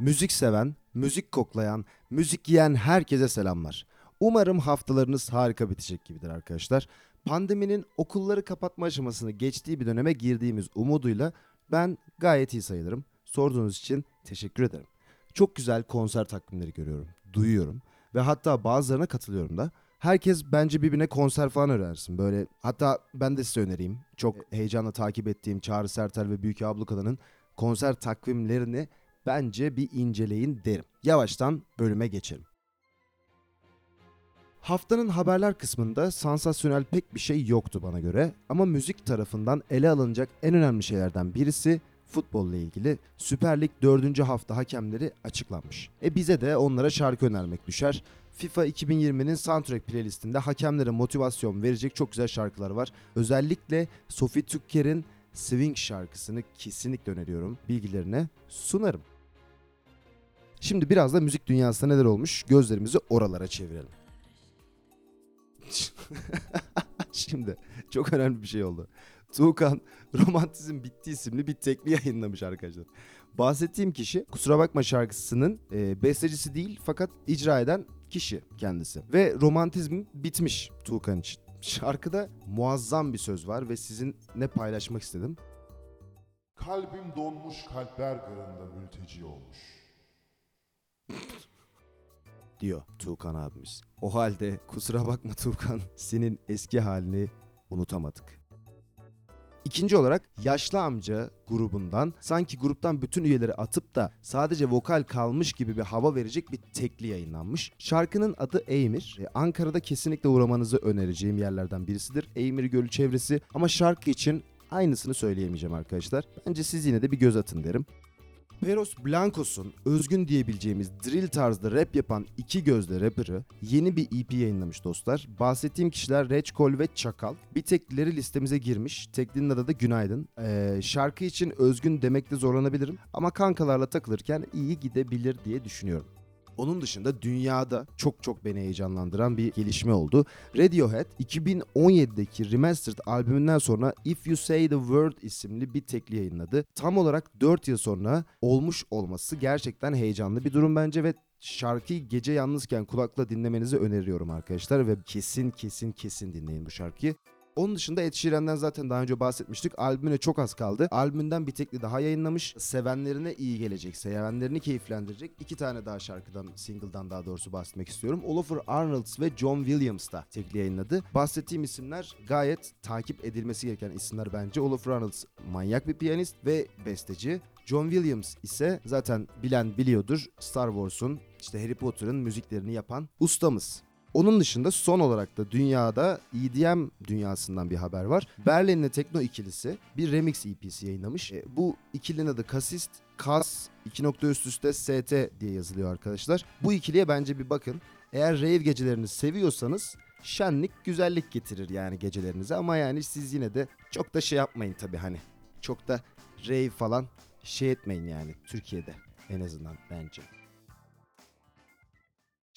Müzik seven, müzik koklayan, müzik yiyen herkese selamlar. Umarım haftalarınız harika bitecek gibidir arkadaşlar. Pandeminin okulları kapatma aşamasını geçtiği bir döneme girdiğimiz umuduyla ben gayet iyi sayılırım. Sorduğunuz için teşekkür ederim. Çok güzel konser takvimleri görüyorum, duyuyorum ve hatta bazılarına katılıyorum da. Herkes bence birbirine konser falan önersin. Böyle hatta ben de size önereyim. Çok heyecanla takip ettiğim Çağrı Sertel ve Büyük Ablukada'nın konser takvimlerini bence bir inceleyin derim. Yavaştan bölüme geçelim. Haftanın haberler kısmında sansasyonel pek bir şey yoktu bana göre ama müzik tarafından ele alınacak en önemli şeylerden birisi futbolla ilgili Süper Lig 4. hafta hakemleri açıklanmış. E bize de onlara şarkı önermek düşer. FIFA 2020'nin soundtrack playlistinde hakemlere motivasyon verecek çok güzel şarkılar var. Özellikle Sophie Tukker'in Swing şarkısını kesinlikle öneriyorum. Bilgilerine sunarım. Şimdi biraz da müzik dünyasında neler olmuş gözlerimizi oralara çevirelim. Şimdi çok önemli bir şey oldu. Tuğkan Romantizm Bitti isimli bir tekli yayınlamış arkadaşlar. Bahsettiğim kişi kusura bakma şarkısının e, bestecisi değil fakat icra eden kişi kendisi. Ve romantizm bitmiş Tuğkan için. Şarkıda muazzam bir söz var ve sizinle paylaşmak istedim. Kalbim donmuş kalpler garında mülteci olmuş. Diyor Tuğkan abimiz. O halde kusura bakma Tuğkan senin eski halini unutamadık. İkinci olarak Yaşlı Amca grubundan sanki gruptan bütün üyeleri atıp da sadece vokal kalmış gibi bir hava verecek bir tekli yayınlanmış. Şarkının adı Eymir. Ankara'da kesinlikle uğramanızı önereceğim yerlerden birisidir. Eymir Gölü çevresi ama şarkı için aynısını söyleyemeyeceğim arkadaşlar. Bence siz yine de bir göz atın derim. Peros Blancos'un özgün diyebileceğimiz drill tarzda rap yapan iki gözle rapper'ı yeni bir EP yayınlamış dostlar. Bahsettiğim kişiler Reçkol ve Çakal. Bir teklileri listemize girmiş. Teklinin adı da Günaydın. Ee, şarkı için özgün demekte zorlanabilirim ama kankalarla takılırken iyi gidebilir diye düşünüyorum. Onun dışında dünyada çok çok beni heyecanlandıran bir gelişme oldu. Radiohead 2017'deki Remastered albümünden sonra If You Say The Word isimli bir tekli yayınladı. Tam olarak 4 yıl sonra olmuş olması gerçekten heyecanlı bir durum bence ve şarkıyı gece yalnızken kulakla dinlemenizi öneriyorum arkadaşlar ve kesin kesin kesin dinleyin bu şarkıyı. Onun dışında Ed Sheeran'dan zaten daha önce bahsetmiştik. Albümüne çok az kaldı. Albümünden bir tekli daha yayınlamış. Sevenlerine iyi gelecek, sevenlerini keyiflendirecek iki tane daha şarkıdan, single'dan daha doğrusu bahsetmek istiyorum. Oliver Arnolds ve John Williams da tekli yayınladı. Bahsettiğim isimler gayet takip edilmesi gereken isimler bence. Oliver Arnolds manyak bir piyanist ve besteci. John Williams ise zaten bilen biliyordur Star Wars'un işte Harry Potter'ın müziklerini yapan ustamız. Onun dışında son olarak da dünyada EDM dünyasından bir haber var. Berlin'le Tekno ikilisi bir remix EP'si yayınlamış. E, bu ikilinin adı Kasist, Kas, 2 nokta üst üste ST diye yazılıyor arkadaşlar. Bu ikiliye bence bir bakın. Eğer rave gecelerini seviyorsanız şenlik güzellik getirir yani gecelerinize ama yani siz yine de çok da şey yapmayın tabii hani. Çok da rave falan şey etmeyin yani Türkiye'de en azından bence.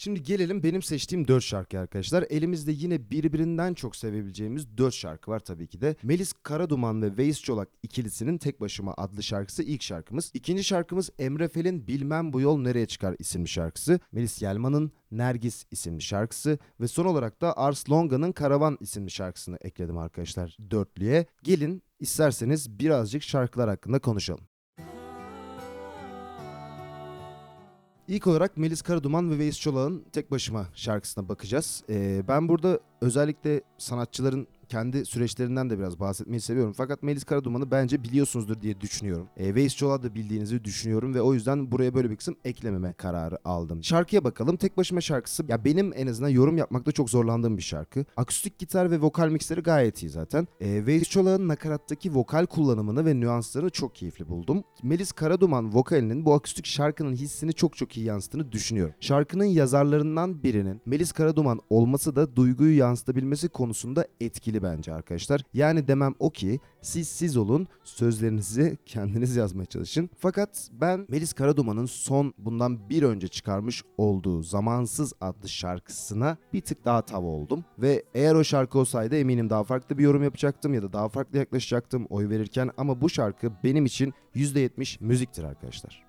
Şimdi gelelim benim seçtiğim 4 şarkı arkadaşlar. Elimizde yine birbirinden çok sevebileceğimiz 4 şarkı var tabii ki de. Melis Karaduman ve Veys Çolak ikilisinin Tek Başıma adlı şarkısı ilk şarkımız. İkinci şarkımız Emre Fel'in Bilmem Bu Yol Nereye Çıkar isimli şarkısı. Melis Yelman'ın Nergis isimli şarkısı ve son olarak da Ars Longa'nın Karavan isimli şarkısını ekledim arkadaşlar dörtlüye. Gelin isterseniz birazcık şarkılar hakkında konuşalım. İlk olarak Melis Karaduman ve Veys Çolak'ın Tek Başıma şarkısına bakacağız. Ee, ben burada özellikle sanatçıların kendi süreçlerinden de biraz bahsetmeyi seviyorum. Fakat Melis Karaduman'ı bence biliyorsunuzdur diye düşünüyorum. E, Veys Çolak'ı da bildiğinizi düşünüyorum ve o yüzden buraya böyle bir kısım eklememe kararı aldım. Şarkıya bakalım. Tek başıma şarkısı ya benim en azından yorum yapmakta çok zorlandığım bir şarkı. Akustik gitar ve vokal miksleri gayet iyi zaten. E, Veys Çolak'ın nakarattaki vokal kullanımını ve nüanslarını çok keyifli buldum. Melis Karaduman vokalinin bu akustik şarkının hissini çok çok iyi yansıttığını düşünüyorum. Şarkının yazarlarından birinin Melis Karaduman olması da duyguyu yansıtabilmesi konusunda etkili bence arkadaşlar. Yani demem o ki siz siz olun sözlerinizi kendiniz yazmaya çalışın. Fakat ben Melis Karaduman'ın son bundan bir önce çıkarmış olduğu Zamansız adlı şarkısına bir tık daha tav oldum. Ve eğer o şarkı olsaydı eminim daha farklı bir yorum yapacaktım ya da daha farklı yaklaşacaktım oy verirken ama bu şarkı benim için %70 müziktir arkadaşlar.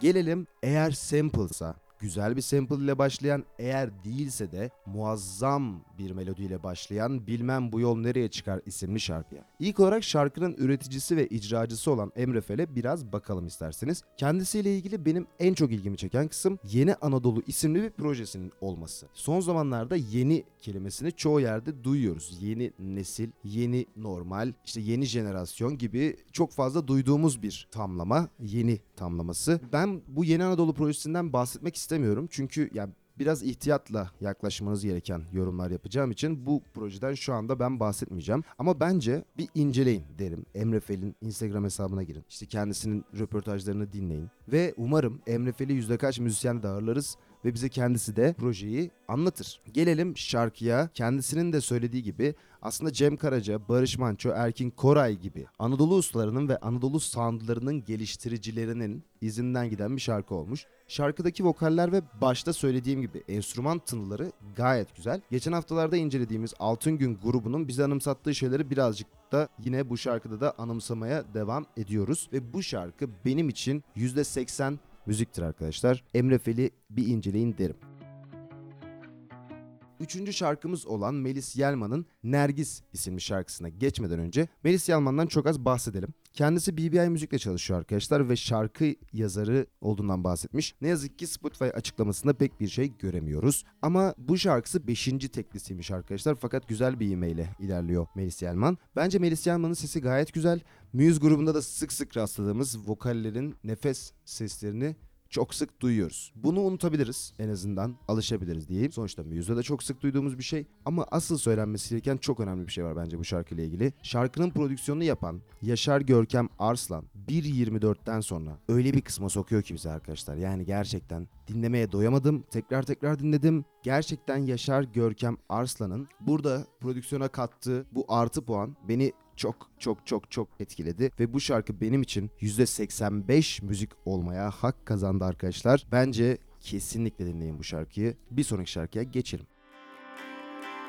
Gelelim eğer sample'sa güzel bir sample ile başlayan eğer değilse de muazzam bir melodiyle başlayan Bilmem Bu Yol Nereye Çıkar isimli şarkıya. İlk olarak şarkının üreticisi ve icracısı olan Emre Fel'e biraz bakalım isterseniz. Kendisiyle ilgili benim en çok ilgimi çeken kısım Yeni Anadolu isimli bir projesinin olması. Son zamanlarda yeni kelimesini çoğu yerde duyuyoruz. Yeni nesil, yeni normal, işte yeni jenerasyon gibi çok fazla duyduğumuz bir tamlama, yeni tamlaması. Ben bu Yeni Anadolu projesinden bahsetmek istemiyorum. Çünkü yani biraz ihtiyatla yaklaşmanız gereken yorumlar yapacağım için bu projeden şu anda ben bahsetmeyeceğim. Ama bence bir inceleyin derim. Emre Fel'in Instagram hesabına girin. İşte kendisinin röportajlarını dinleyin. Ve umarım Emre Fel'i yüzde kaç müzisyen de ağırlarız ve bize kendisi de projeyi anlatır. Gelelim şarkıya. Kendisinin de söylediği gibi aslında Cem Karaca, Barış Manço, Erkin Koray gibi Anadolu ustalarının ve Anadolu soundlarının geliştiricilerinin izinden giden bir şarkı olmuş. Şarkıdaki vokaller ve başta söylediğim gibi enstrüman tınıları gayet güzel. Geçen haftalarda incelediğimiz Altın Gün grubunun bize anımsattığı şeyleri birazcık da yine bu şarkıda da anımsamaya devam ediyoruz. Ve bu şarkı benim için %80 müziktir arkadaşlar. Emre Fel'i bir inceleyin derim. Üçüncü şarkımız olan Melis Yelman'ın Nergis isimli şarkısına geçmeden önce Melis Yelman'dan çok az bahsedelim. Kendisi BBI Müzik'le çalışıyor arkadaşlar ve şarkı yazarı olduğundan bahsetmiş. Ne yazık ki Spotify açıklamasında pek bir şey göremiyoruz. Ama bu şarkısı 5. teklisiymiş arkadaşlar fakat güzel bir ivmeyle ilerliyor Melis Yelman. Bence Melis Yelman'ın sesi gayet güzel. Muse grubunda da sık sık rastladığımız vokallerin nefes seslerini çok sık duyuyoruz. Bunu unutabiliriz en azından alışabiliriz diyeyim. Sonuçta Muse'da de çok sık duyduğumuz bir şey ama asıl söylenmesi gereken çok önemli bir şey var bence bu şarkıyla ilgili. Şarkının prodüksiyonunu yapan Yaşar Görkem Arslan 1.24'ten sonra öyle bir kısma sokuyor ki bize arkadaşlar. Yani gerçekten dinlemeye doyamadım. Tekrar tekrar dinledim. Gerçekten Yaşar Görkem Arslan'ın burada prodüksiyona kattığı bu artı puan beni çok çok çok çok etkiledi ve bu şarkı benim için %85 müzik olmaya hak kazandı arkadaşlar. Bence kesinlikle dinleyin bu şarkıyı. Bir sonraki şarkıya geçelim.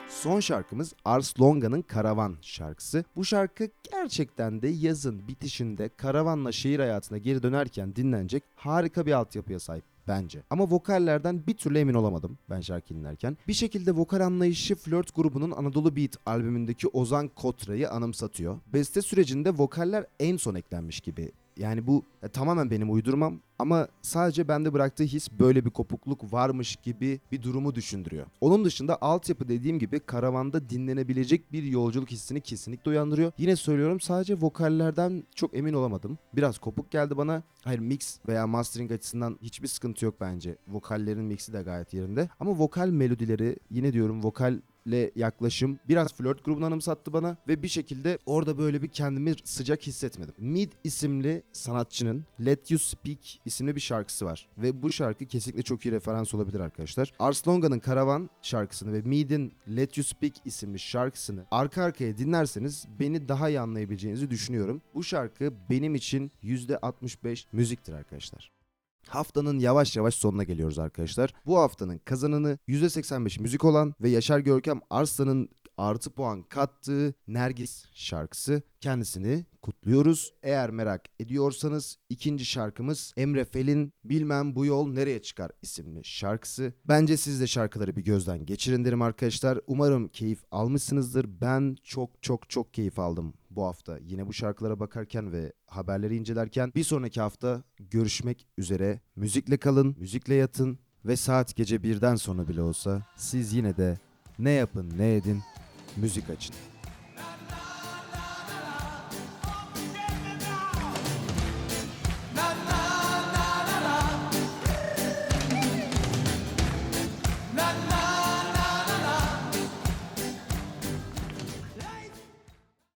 Son şarkımız Ars Longa'nın Karavan şarkısı. Bu şarkı gerçekten de yazın bitişinde karavanla şehir hayatına geri dönerken dinlenecek harika bir altyapıya sahip bence. Ama vokallerden bir türlü emin olamadım ben şarkı dinlerken. Bir şekilde vokal anlayışı Flirt grubunun Anadolu Beat albümündeki Ozan Kotra'yı anımsatıyor. Beste sürecinde vokaller en son eklenmiş gibi. Yani bu e, tamamen benim uydurmam ama sadece bende bıraktığı his böyle bir kopukluk varmış gibi bir durumu düşündürüyor. Onun dışında altyapı dediğim gibi karavanda dinlenebilecek bir yolculuk hissini kesinlikle uyandırıyor. Yine söylüyorum sadece vokallerden çok emin olamadım. Biraz kopuk geldi bana. Hayır mix veya mastering açısından hiçbir sıkıntı yok bence. Vokallerin mixi de gayet yerinde. Ama vokal melodileri yine diyorum vokal le yaklaşım biraz flört grubunu anımsattı bana ve bir şekilde orada böyle bir kendimi sıcak hissetmedim. Mid isimli sanatçının Let You Speak isimli bir şarkısı var ve bu şarkı kesinlikle çok iyi referans olabilir arkadaşlar. Ars Longa'nın Karavan şarkısını ve Mid'in Let You Speak isimli şarkısını arka arkaya dinlerseniz beni daha iyi anlayabileceğinizi düşünüyorum. Bu şarkı benim için %65 müziktir arkadaşlar. Haftanın yavaş yavaş sonuna geliyoruz arkadaşlar. Bu haftanın kazananı %85 müzik olan ve Yaşar Görkem Arslan'ın artı puan kattığı Nergis şarkısı. Kendisini kutluyoruz. Eğer merak ediyorsanız ikinci şarkımız Emre Fel'in Bilmem Bu Yol Nereye Çıkar isimli şarkısı. Bence siz de şarkıları bir gözden geçirin derim arkadaşlar. Umarım keyif almışsınızdır. Ben çok çok çok keyif aldım bu hafta. Yine bu şarkılara bakarken ve haberleri incelerken bir sonraki hafta görüşmek üzere. Müzikle kalın, müzikle yatın ve saat gece birden sonra bile olsa siz yine de ne yapın ne edin müzik açın.